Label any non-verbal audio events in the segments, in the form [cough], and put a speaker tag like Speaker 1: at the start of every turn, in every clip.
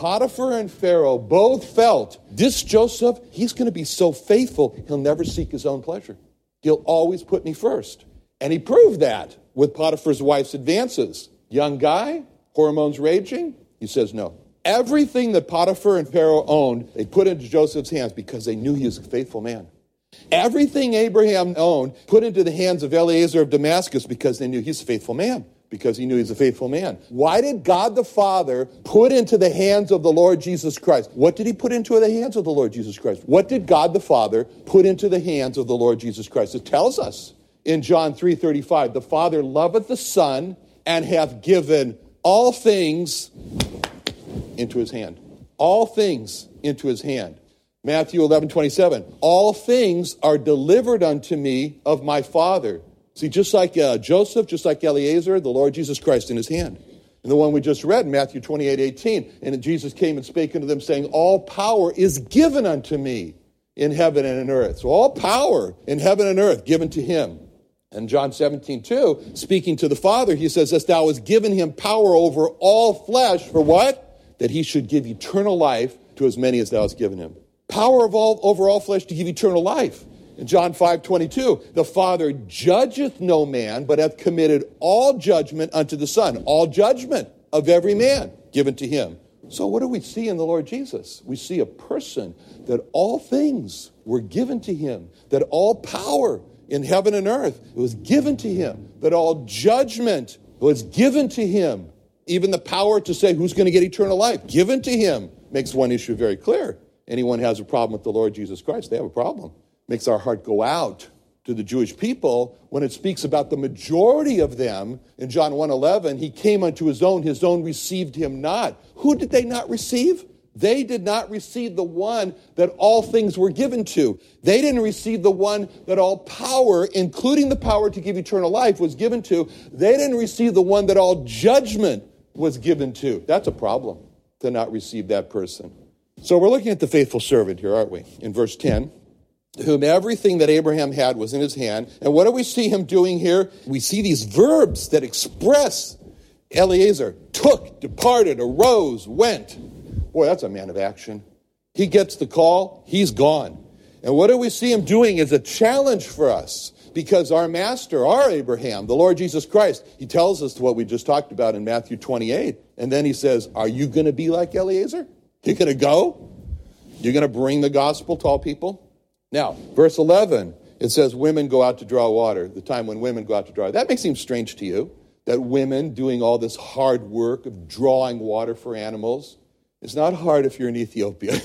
Speaker 1: Potiphar and Pharaoh both felt this Joseph, he's going to be so faithful, he'll never seek his own pleasure. He'll always put me first. And he proved that with Potiphar's wife's advances. Young guy, hormones raging, he says no. Everything that Potiphar and Pharaoh owned, they put into Joseph's hands because they knew he was a faithful man. Everything Abraham owned, put into the hands of Eliezer of Damascus because they knew he's a faithful man because he knew he's a faithful man. Why did God the Father put into the hands of the Lord Jesus Christ? What did he put into the hands of the Lord Jesus Christ? What did God the Father put into the hands of the Lord Jesus Christ? It tells us in John 3:35, the Father loveth the Son and hath given all things into his hand. All things into his hand. Matthew 11, 27. All things are delivered unto me of my Father. See, just like uh, Joseph, just like Eliezer, the Lord Jesus Christ in his hand. And the one we just read, Matthew 28, 18. And Jesus came and spake unto them, saying, All power is given unto me in heaven and in earth. So all power in heaven and earth given to him. And John 17, 2, speaking to the Father, he says, As thou hast given him power over all flesh, for what? That he should give eternal life to as many as thou hast given him. Power of all, over all flesh to give eternal life. John 5 22, the Father judgeth no man, but hath committed all judgment unto the Son. All judgment of every man given to him. So, what do we see in the Lord Jesus? We see a person that all things were given to him, that all power in heaven and earth was given to him, that all judgment was given to him. Even the power to say who's going to get eternal life, given to him, makes one issue very clear. Anyone has a problem with the Lord Jesus Christ, they have a problem makes our heart go out to the Jewish people when it speaks about the majority of them in John 1:11 he came unto his own his own received him not. Who did they not receive? They did not receive the one that all things were given to. They didn't receive the one that all power including the power to give eternal life was given to. They didn't receive the one that all judgment was given to. That's a problem to not receive that person. So we're looking at the faithful servant here aren't we in verse 10 whom everything that Abraham had was in his hand. And what do we see him doing here? We see these verbs that express Eliezer took, departed, arose, went. Boy, that's a man of action. He gets the call, he's gone. And what do we see him doing is a challenge for us because our master, our Abraham, the Lord Jesus Christ, he tells us what we just talked about in Matthew 28. And then he says, Are you going to be like Eliezer? You're going to go? You're going to bring the gospel to all people? Now, verse 11, it says women go out to draw water, the time when women go out to draw. That may seem strange to you, that women doing all this hard work of drawing water for animals. It's not hard if you're in Ethiopia. [laughs]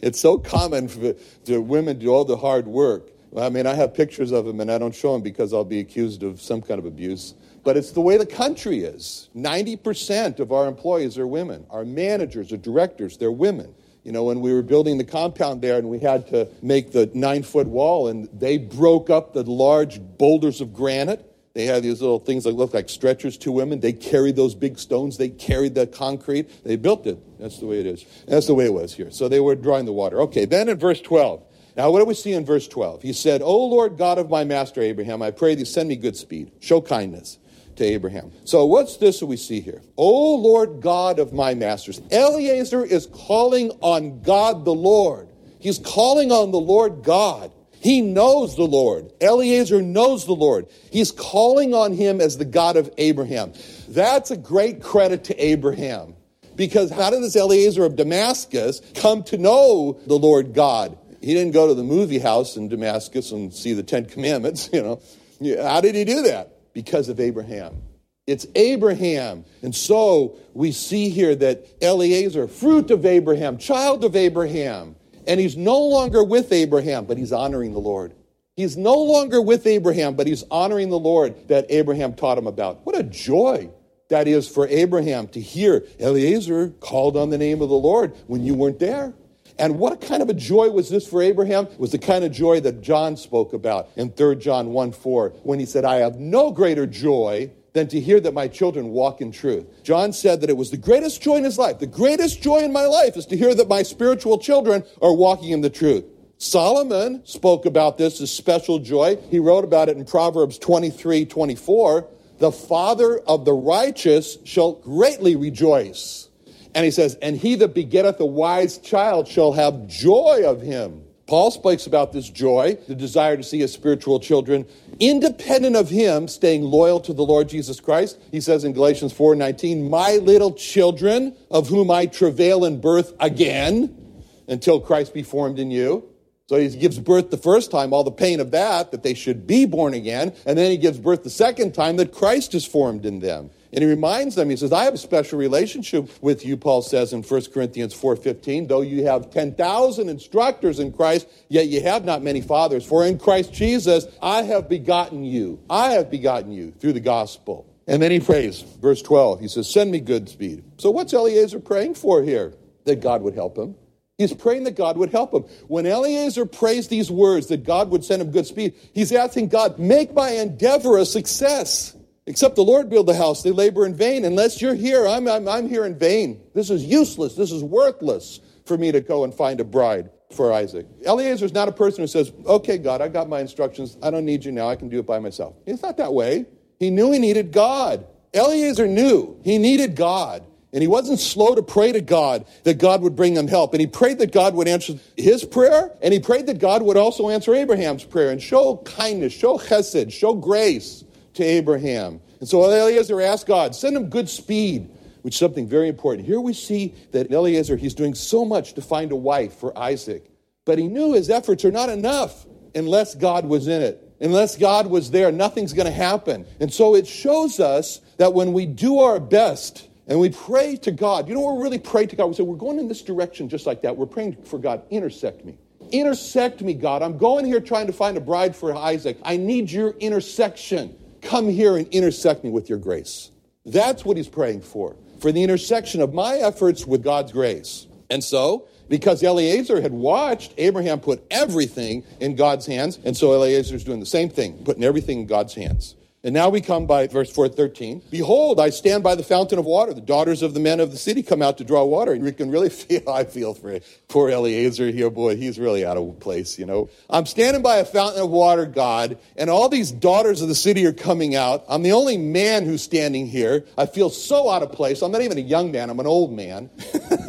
Speaker 1: it's so common for the women to do all the hard work. I mean, I have pictures of them and I don't show them because I'll be accused of some kind of abuse. But it's the way the country is. 90% of our employees are women. Our managers, our directors, they're women. You know, when we were building the compound there and we had to make the nine foot wall, and they broke up the large boulders of granite. They had these little things that looked like stretchers, two women. They carried those big stones. They carried the concrete. They built it. That's the way it is. That's the way it was here. So they were drawing the water. Okay, then in verse 12. Now, what do we see in verse 12? He said, O Lord God of my master Abraham, I pray thee, send me good speed. Show kindness to Abraham. So what's this that we see here? O Lord God of my masters. Eliezer is calling on God the Lord. He's calling on the Lord God. He knows the Lord. Eliezer knows the Lord. He's calling on him as the God of Abraham. That's a great credit to Abraham. Because how did this Eliezer of Damascus come to know the Lord God? He didn't go to the movie house in Damascus and see the Ten Commandments, [laughs] you know. How did he do that? Because of Abraham. It's Abraham. And so we see here that Eliezer, fruit of Abraham, child of Abraham, and he's no longer with Abraham, but he's honoring the Lord. He's no longer with Abraham, but he's honoring the Lord that Abraham taught him about. What a joy that is for Abraham to hear Eliezer called on the name of the Lord when you weren't there. And what kind of a joy was this for Abraham? It was the kind of joy that John spoke about in 3 John 1 4 when he said, I have no greater joy than to hear that my children walk in truth. John said that it was the greatest joy in his life. The greatest joy in my life is to hear that my spiritual children are walking in the truth. Solomon spoke about this as special joy. He wrote about it in Proverbs 23 24. The father of the righteous shall greatly rejoice. And he says, And he that begetteth a wise child shall have joy of him. Paul speaks about this joy, the desire to see his spiritual children independent of him staying loyal to the Lord Jesus Christ. He says in Galatians 4:19, "My little children, of whom I travail in birth again, until Christ be formed in you." So he gives birth the first time, all the pain of that, that they should be born again. And then he gives birth the second time that Christ is formed in them. And he reminds them, he says, I have a special relationship with you, Paul says in 1 Corinthians 4.15, though you have 10,000 instructors in Christ, yet you have not many fathers. For in Christ Jesus, I have begotten you. I have begotten you through the gospel. And then he prays, verse 12, he says, send me good speed. So what's Eliezer praying for here? That God would help him. He's praying that God would help him. When Eliezer prays these words, that God would send him good speed, he's asking God, make my endeavor a success. Except the Lord build the house, they labor in vain. Unless you're here, I'm, I'm, I'm here in vain. This is useless. This is worthless for me to go and find a bride for Isaac. Eliezer is not a person who says, Okay, God, I got my instructions. I don't need you now. I can do it by myself. It's not that way. He knew he needed God. Eliezer knew he needed God. And he wasn't slow to pray to God that God would bring him help. And he prayed that God would answer his prayer, and he prayed that God would also answer Abraham's prayer and show kindness, show chesed, show grace to Abraham. And so Eliezer asked God, send him good speed, which is something very important. Here we see that Eliezer, he's doing so much to find a wife for Isaac, but he knew his efforts are not enough unless God was in it. Unless God was there, nothing's going to happen. And so it shows us that when we do our best and we pray to God, you know, we really pray to God. We say, we're going in this direction just like that. We're praying for God, intersect me. Intersect me, God. I'm going here trying to find a bride for Isaac. I need your intersection. Come here and intersect me with your grace. That's what he's praying for, for the intersection of my efforts with God's grace. And so, because Eliezer had watched Abraham put everything in God's hands, and so Eliezer is doing the same thing, putting everything in God's hands. And now we come by verse 413. Behold, I stand by the fountain of water. The daughters of the men of the city come out to draw water. And you can really [laughs] feel, I feel for poor Eliezer here. Boy, he's really out of place, you know. I'm standing by a fountain of water, God, and all these daughters of the city are coming out. I'm the only man who's standing here. I feel so out of place. I'm not even a young man, I'm an old man.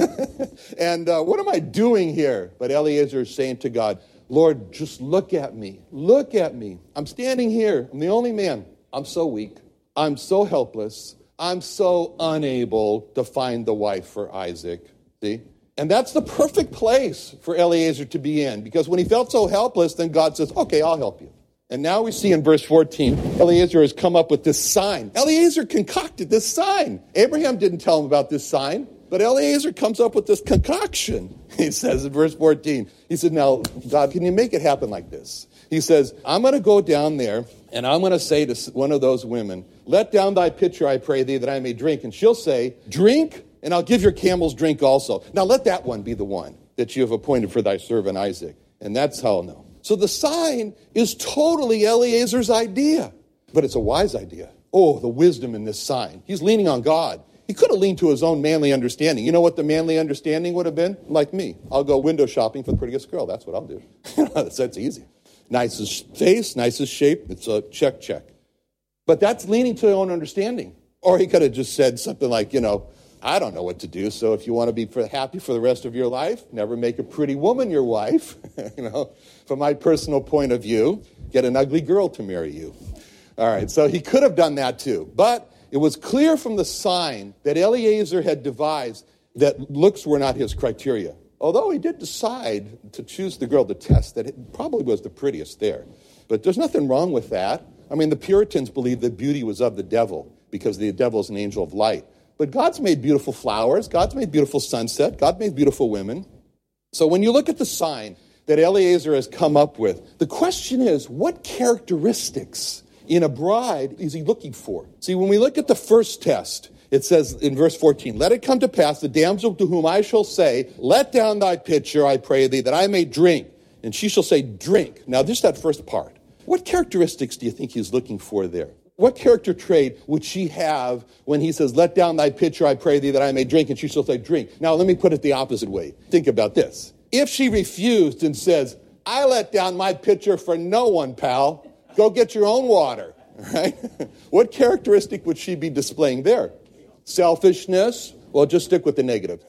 Speaker 1: [laughs] and uh, what am I doing here? But Eliezer is saying to God, Lord, just look at me. Look at me. I'm standing here. I'm the only man. I'm so weak. I'm so helpless. I'm so unable to find the wife for Isaac. See? And that's the perfect place for Eliezer to be in because when he felt so helpless, then God says, Okay, I'll help you. And now we see in verse 14, Eliezer has come up with this sign. Eliezer concocted this sign. Abraham didn't tell him about this sign, but Eliezer comes up with this concoction. [laughs] He says in verse 14, he said, Now, God, can you make it happen like this? He says, I'm going to go down there and I'm going to say to one of those women, Let down thy pitcher, I pray thee, that I may drink. And she'll say, Drink, and I'll give your camels drink also. Now let that one be the one that you have appointed for thy servant Isaac. And that's how I'll know. So the sign is totally Eliezer's idea, but it's a wise idea. Oh, the wisdom in this sign. He's leaning on God. He could have leaned to his own manly understanding. You know what the manly understanding would have been? Like me. I'll go window shopping for the prettiest girl. That's what I'll do. [laughs] that's easy. Nicest face, nicest shape. It's a check, check. But that's leaning to your own understanding. Or he could have just said something like, you know, I don't know what to do. So if you want to be happy for the rest of your life, never make a pretty woman your wife. [laughs] you know, from my personal point of view, get an ugly girl to marry you. All right, so he could have done that too. But it was clear from the sign that Eliezer had devised that looks were not his criteria. Although he did decide to choose the girl to test, that it probably was the prettiest there. But there's nothing wrong with that. I mean, the Puritans believed that beauty was of the devil because the devil is an angel of light. But God's made beautiful flowers, God's made beautiful sunset, God made beautiful women. So when you look at the sign that Eliezer has come up with, the question is what characteristics in a bride is he looking for? See, when we look at the first test, it says in verse 14, Let it come to pass, the damsel to whom I shall say, Let down thy pitcher, I pray thee, that I may drink. And she shall say, Drink. Now, just that first part. What characteristics do you think he's looking for there? What character trait would she have when he says, Let down thy pitcher, I pray thee, that I may drink? And she shall say, Drink. Now, let me put it the opposite way. Think about this. If she refused and says, I let down my pitcher for no one, pal, go get your own water, [laughs] right? what characteristic would she be displaying there? Selfishness? Well, just stick with the negative.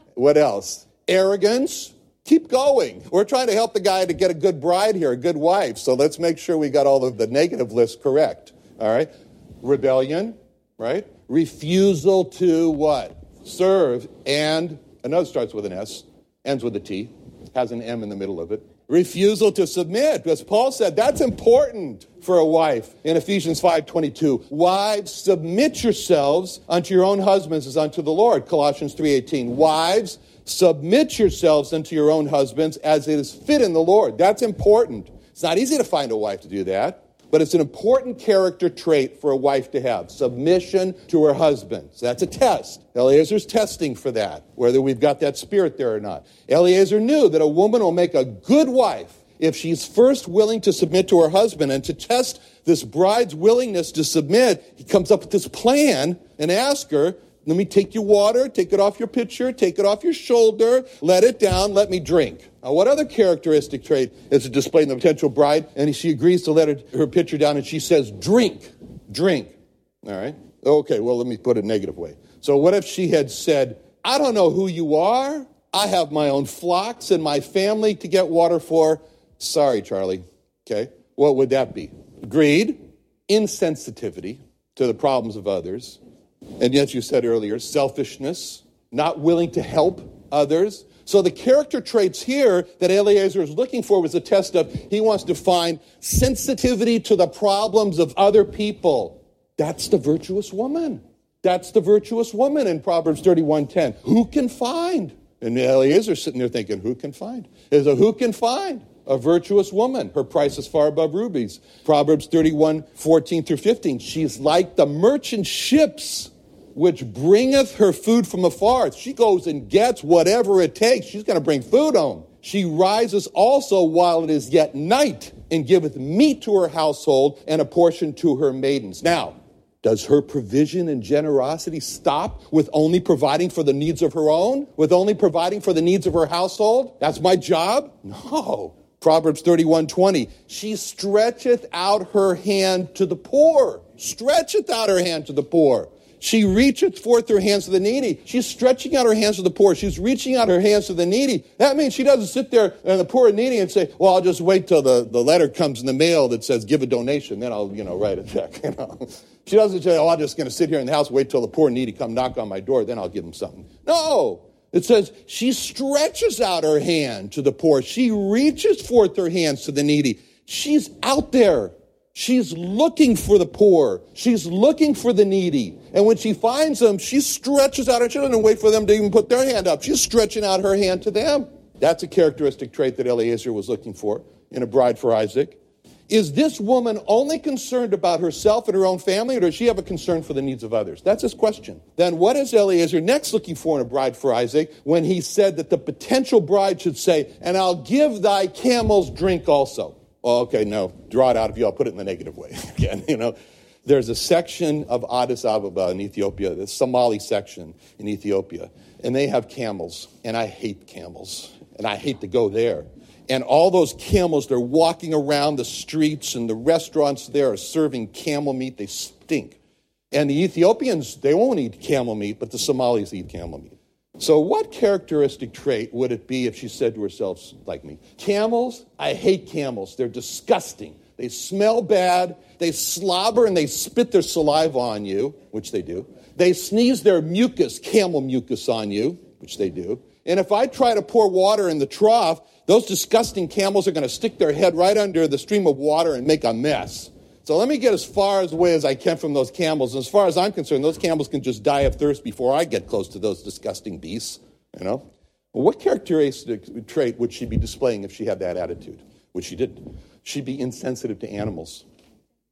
Speaker 1: [laughs] what else? Arrogance? Keep going. We're trying to help the guy to get a good bride here, a good wife. So let's make sure we got all of the negative lists correct. All right? Rebellion, right? Refusal to what? Serve. And another starts with an S, ends with a T, has an M in the middle of it. Refusal to submit, because Paul said that's important for a wife in Ephesians 5:22. Wives, submit yourselves unto your own husbands as unto the Lord. Colossians 3:18. Wives, submit yourselves unto your own husbands as it is fit in the Lord. That's important. It's not easy to find a wife to do that, but it's an important character trait for a wife to have submission to her husband. So that's a test. Eliezer's testing for that, whether we've got that spirit there or not. Eliezer knew that a woman will make a good wife if she's first willing to submit to her husband and to test this bride's willingness to submit, he comes up with this plan and asks her, let me take your water, take it off your pitcher, take it off your shoulder, let it down, let me drink. Now, what other characteristic trait is displayed in the potential bride? And she agrees to let her, her pitcher down and she says, drink, drink. All right? Okay, well, let me put it negative way. So, what if she had said, I don't know who you are. I have my own flocks and my family to get water for. Sorry, Charlie. Okay? What would that be? Greed, insensitivity to the problems of others, and yet you said earlier, selfishness, not willing to help others. So the character traits here that Eliezer is looking for was a test of he wants to find sensitivity to the problems of other people. That's the virtuous woman. That's the virtuous woman in Proverbs 31:10. Who can find? And Eliezer's sitting there thinking, who can find? Is a who can find? A virtuous woman. Her price is far above rubies. Proverbs 31, 14 through 15. She's like the merchant ships which bringeth her food from afar. She goes and gets whatever it takes. She's going to bring food home. She rises also while it is yet night and giveth meat to her household and a portion to her maidens. Now, does her provision and generosity stop with only providing for the needs of her own? With only providing for the needs of her household? That's my job? No. Proverbs 31 20. She stretcheth out her hand to the poor. Stretcheth out her hand to the poor. She reacheth forth her hands to the needy. She's stretching out her hands to the poor. She's reaching out her hands to the needy. That means she doesn't sit there and the poor and needy and say, well, I'll just wait till the, the letter comes in the mail that says give a donation. Then I'll, you know, write a check. [laughs] You know? She doesn't say, oh, I'm just going to sit here in the house, wait till the poor and needy come knock on my door. Then I'll give them something. No. It says she stretches out her hand to the poor. She reaches forth her hands to the needy. She's out there. She's looking for the poor. She's looking for the needy. And when she finds them, she stretches out her, hand. doesn't wait for them to even put their hand up. She's stretching out her hand to them. That's a characteristic trait that Eliezer was looking for in a bride for Isaac. Is this woman only concerned about herself and her own family, or does she have a concern for the needs of others? That's his question. Then what is Eliezer next looking for in a bride for Isaac when he said that the potential bride should say, And I'll give thy camels drink also? Oh, okay, no, draw it out of you. I'll put it in the negative way [laughs] again, you know. There's a section of Addis Ababa in Ethiopia, the Somali section in Ethiopia, and they have camels, and I hate camels, and I hate to go there and all those camels, they're walking around the streets, and the restaurants there are serving camel meat. They stink. And the Ethiopians, they won't eat camel meat, but the Somalis eat camel meat. So, what characteristic trait would it be if she said to herself, like me, Camels, I hate camels. They're disgusting. They smell bad. They slobber and they spit their saliva on you, which they do. they sneeze their mucus, camel mucus, on you, which they do. And if I try to pour water in the trough, those disgusting camels are going to stick their head right under the stream of water and make a mess. So let me get as far away as I can from those camels. And as far as I'm concerned, those camels can just die of thirst before I get close to those disgusting beasts. You know? Well, what characteristic trait would she be displaying if she had that attitude? Which she didn't. She'd be insensitive to animals.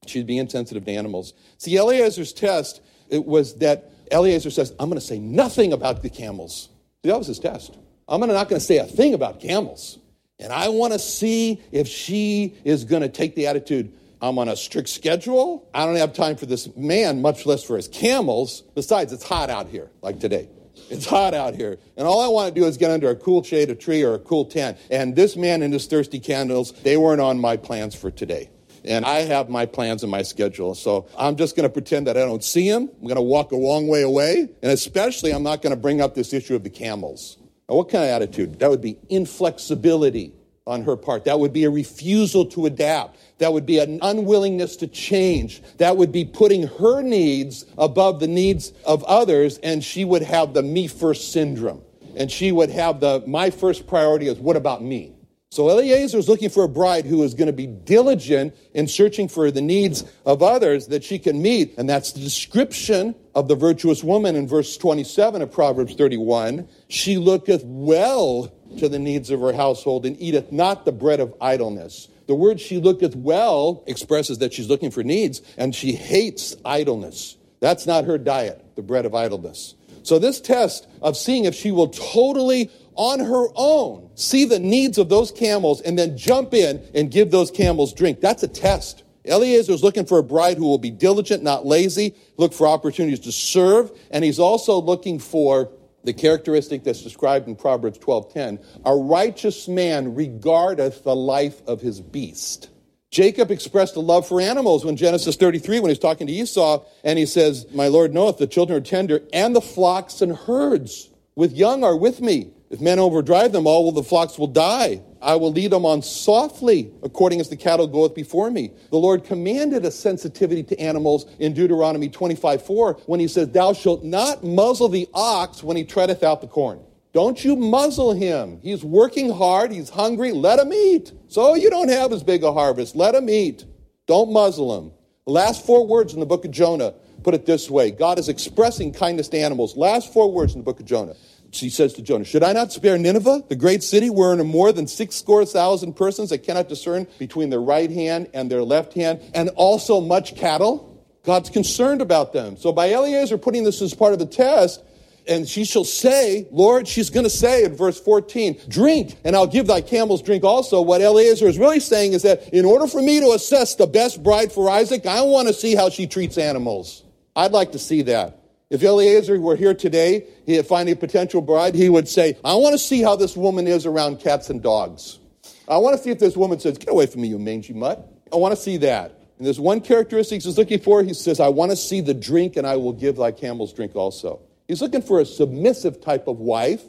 Speaker 1: She'd be insensitive to animals. See, Eliezer's test it was that Eliezer says, I'm going to say nothing about the camels. See, that was his test. I'm not going to say a thing about camels. And I want to see if she is going to take the attitude, I'm on a strict schedule. I don't have time for this man, much less for his camels. Besides, it's hot out here, like today. It's hot out here. And all I want to do is get under a cool shade of tree or a cool tent. And this man and his thirsty candles, they weren't on my plans for today. And I have my plans and my schedule. So I'm just going to pretend that I don't see him. I'm going to walk a long way away. And especially, I'm not going to bring up this issue of the camels. Now, what kind of attitude? That would be inflexibility on her part. That would be a refusal to adapt. That would be an unwillingness to change. That would be putting her needs above the needs of others, and she would have the me first syndrome. And she would have the my first priority is what about me? So Eliezer is looking for a bride who is going to be diligent in searching for the needs of others that she can meet. And that's the description of the virtuous woman in verse 27 of Proverbs 31. She looketh well to the needs of her household and eateth not the bread of idleness. The word she looketh well expresses that she's looking for needs and she hates idleness. That's not her diet, the bread of idleness. So, this test of seeing if she will totally on her own see the needs of those camels and then jump in and give those camels drink. That's a test. Eliezer is looking for a bride who will be diligent, not lazy, look for opportunities to serve, and he's also looking for the characteristic that's described in Proverbs 12:10, a righteous man regardeth the life of his beast. Jacob expressed a love for animals when Genesis 33, when he's talking to Esau, and he says, My Lord knoweth the children are tender, and the flocks and herds with young are with me. If men overdrive them, all the flocks will die. I will lead them on softly, according as the cattle goeth before me. The Lord commanded a sensitivity to animals in Deuteronomy 25 4 when he says, Thou shalt not muzzle the ox when he treadeth out the corn. Don't you muzzle him. He's working hard. He's hungry. Let him eat. So you don't have as big a harvest. Let him eat. Don't muzzle him. The last four words in the book of Jonah put it this way God is expressing kindness to animals. Last four words in the book of Jonah. She says to Jonah, Should I not spare Nineveh, the great city wherein are more than six score thousand persons that cannot discern between their right hand and their left hand, and also much cattle? God's concerned about them. So by Eliezer putting this as part of the test, and she shall say, Lord, she's going to say in verse 14, drink, and I'll give thy camels drink also. What Eliezer is really saying is that in order for me to assess the best bride for Isaac, I want to see how she treats animals. I'd like to see that. If Eliezer were here today, he finding a potential bride, he would say, I want to see how this woman is around cats and dogs. I want to see if this woman says, Get away from me, you mangy mutt. I want to see that. And there's one characteristic he's looking for. He says, I want to see the drink, and I will give thy camels drink also. He's looking for a submissive type of wife,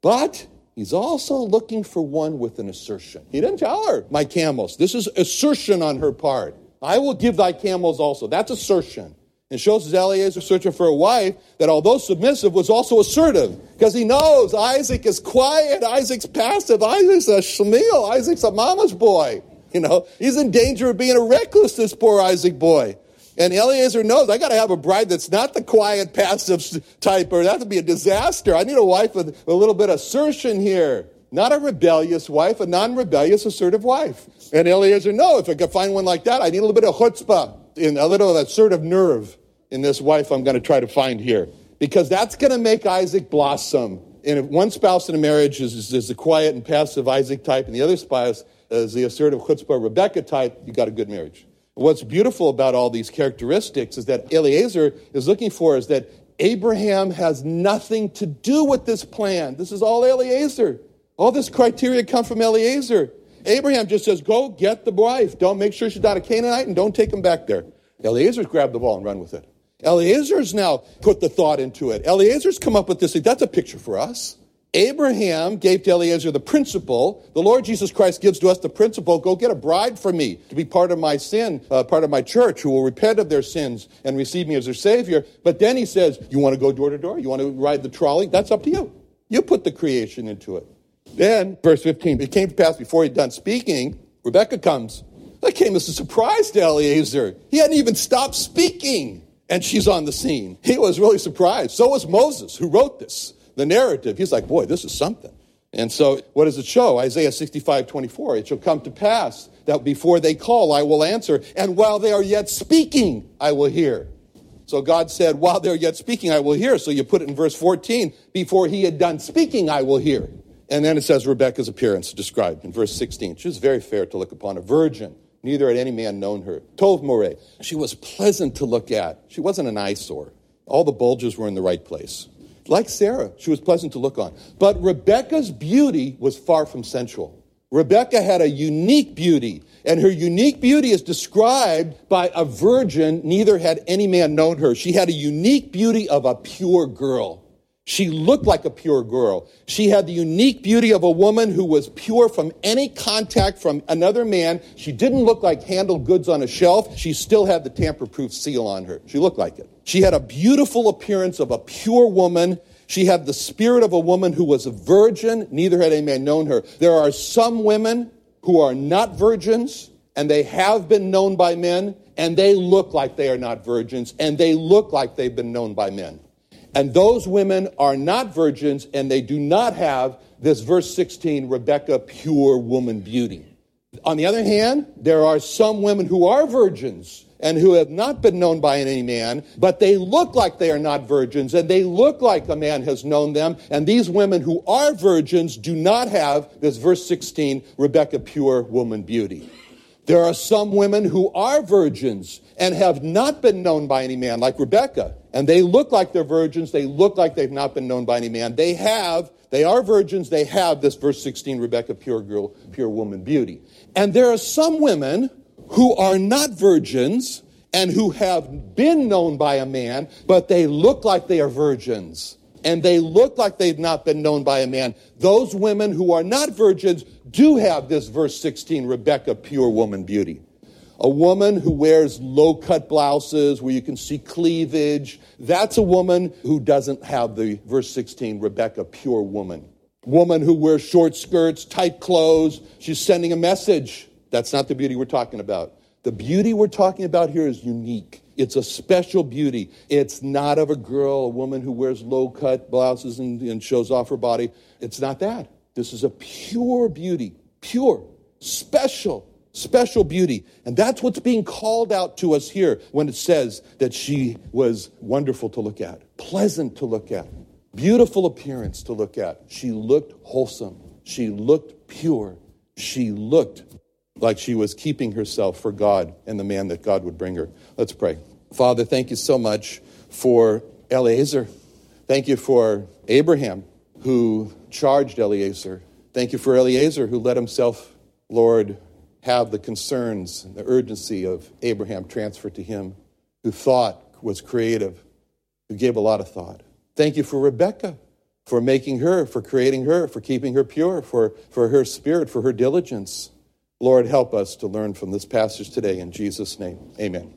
Speaker 1: but he's also looking for one with an assertion. He didn't tell her, My camels. This is assertion on her part. I will give thy camels also. That's assertion. Shows as Eliezer searching for a wife that although submissive was also assertive because he knows Isaac is quiet, Isaac's passive, Isaac's a shamil, Isaac's a mama's boy. You know, he's in danger of being a recluse, this poor Isaac boy. And Eliezer knows I got to have a bride that's not the quiet, passive type, or that would be a disaster. I need a wife with a little bit of assertion here. Not a rebellious wife, a non rebellious, assertive wife. And Eliezer, no, if I could find one like that, I need a little bit of chutzpah in a little assertive nerve in this wife I'm going to try to find here. Because that's going to make Isaac blossom. And if one spouse in a marriage is, is, is the quiet and passive Isaac type, and the other spouse is the assertive chutzpah Rebecca type, you got a good marriage. What's beautiful about all these characteristics is that Eliezer is looking for is that Abraham has nothing to do with this plan. This is all Eliezer. All this criteria come from Eliezer. Abraham just says, go get the wife. Don't make sure she's not a Canaanite and don't take him back there. Eliezer's grabbed the ball and run with it. Eliezer's now put the thought into it. Eliezer's come up with this. That's a picture for us. Abraham gave to Eliezer the principle. The Lord Jesus Christ gives to us the principle go get a bride for me to be part of my sin, uh, part of my church, who will repent of their sins and receive me as their Savior. But then he says, You want to go door to door? You want to ride the trolley? That's up to you. You put the creation into it. Then, verse 15, it came to pass before he'd done speaking, Rebecca comes. That came as a surprise to Eliezer. He hadn't even stopped speaking, and she's on the scene. He was really surprised. So was Moses, who wrote this the narrative. He's like, boy, this is something. And so, what does it show? Isaiah 65 24. It shall come to pass that before they call, I will answer, and while they are yet speaking, I will hear. So God said, while they're yet speaking, I will hear. So you put it in verse 14, before he had done speaking, I will hear. And then it says Rebecca's appearance described in verse 16. She was very fair to look upon, a virgin. Neither had any man known her. Tov Moreh. She was pleasant to look at. She wasn't an eyesore. All the bulges were in the right place. Like Sarah, she was pleasant to look on. But Rebecca's beauty was far from sensual. Rebecca had a unique beauty, and her unique beauty is described by a virgin, neither had any man known her. She had a unique beauty of a pure girl. She looked like a pure girl. She had the unique beauty of a woman who was pure from any contact from another man. She didn't look like handled goods on a shelf. She still had the tamper proof seal on her. She looked like it. She had a beautiful appearance of a pure woman. She had the spirit of a woman who was a virgin. Neither had any man known her. There are some women who are not virgins and they have been known by men and they look like they are not virgins and they look like they've been known by men. And those women are not virgins and they do not have this verse 16, Rebecca, pure woman beauty. On the other hand, there are some women who are virgins and who have not been known by any man, but they look like they are not virgins and they look like a man has known them. And these women who are virgins do not have this verse 16, Rebecca, pure woman beauty. There are some women who are virgins and have not been known by any man, like Rebecca. And they look like they're virgins. They look like they've not been known by any man. They have, they are virgins. They have this verse 16, Rebecca, pure girl, pure woman beauty. And there are some women who are not virgins and who have been known by a man, but they look like they are virgins. And they look like they've not been known by a man. Those women who are not virgins do have this verse 16, Rebecca, pure woman beauty. A woman who wears low cut blouses where you can see cleavage, that's a woman who doesn't have the verse 16, Rebecca, pure woman. Woman who wears short skirts, tight clothes, she's sending a message. That's not the beauty we're talking about. The beauty we're talking about here is unique. It's a special beauty. It's not of a girl, a woman who wears low cut blouses and, and shows off her body. It's not that. This is a pure beauty, pure, special, special beauty. And that's what's being called out to us here when it says that she was wonderful to look at, pleasant to look at, beautiful appearance to look at. She looked wholesome. She looked pure. She looked like she was keeping herself for God and the man that God would bring her. Let's pray. Father, thank you so much for Eliezer. Thank you for Abraham who charged Eliezer. Thank you for Eliezer who let himself, Lord, have the concerns and the urgency of Abraham transferred to him, who thought was creative, who gave a lot of thought. Thank you for Rebecca, for making her, for creating her, for keeping her pure, for, for her spirit, for her diligence. Lord, help us to learn from this passage today in Jesus' name. Amen.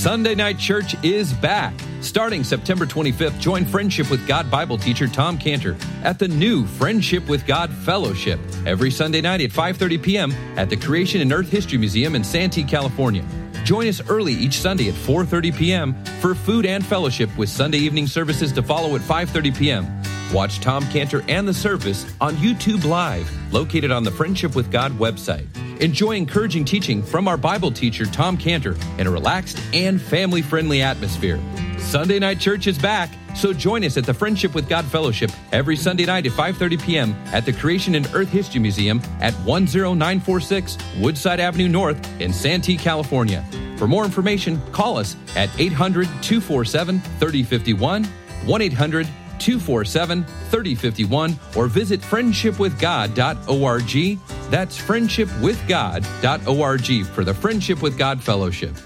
Speaker 2: Sunday Night Church is back. Starting September 25th, join Friendship with God Bible teacher Tom Cantor at the new Friendship with God Fellowship every Sunday night at 5:30 p.m. at the Creation and Earth History Museum in Santee, California. Join us early each Sunday at 4:30 p.m. for food and fellowship with Sunday evening services to follow at 5:30 p.m. Watch Tom Cantor and the service on YouTube Live, located on the Friendship with God website. Enjoy encouraging teaching from our Bible teacher, Tom Cantor, in a relaxed and family friendly atmosphere. Sunday Night Church is back, so join us at the Friendship with God Fellowship every Sunday night at 5.30 p.m. at the Creation and Earth History Museum at 10946 Woodside Avenue North in Santee, California. For more information, call us at 800 247 3051, 1 800 247 3051, or visit friendshipwithgod.org. That's friendshipwithgod.org for the Friendship with God Fellowship.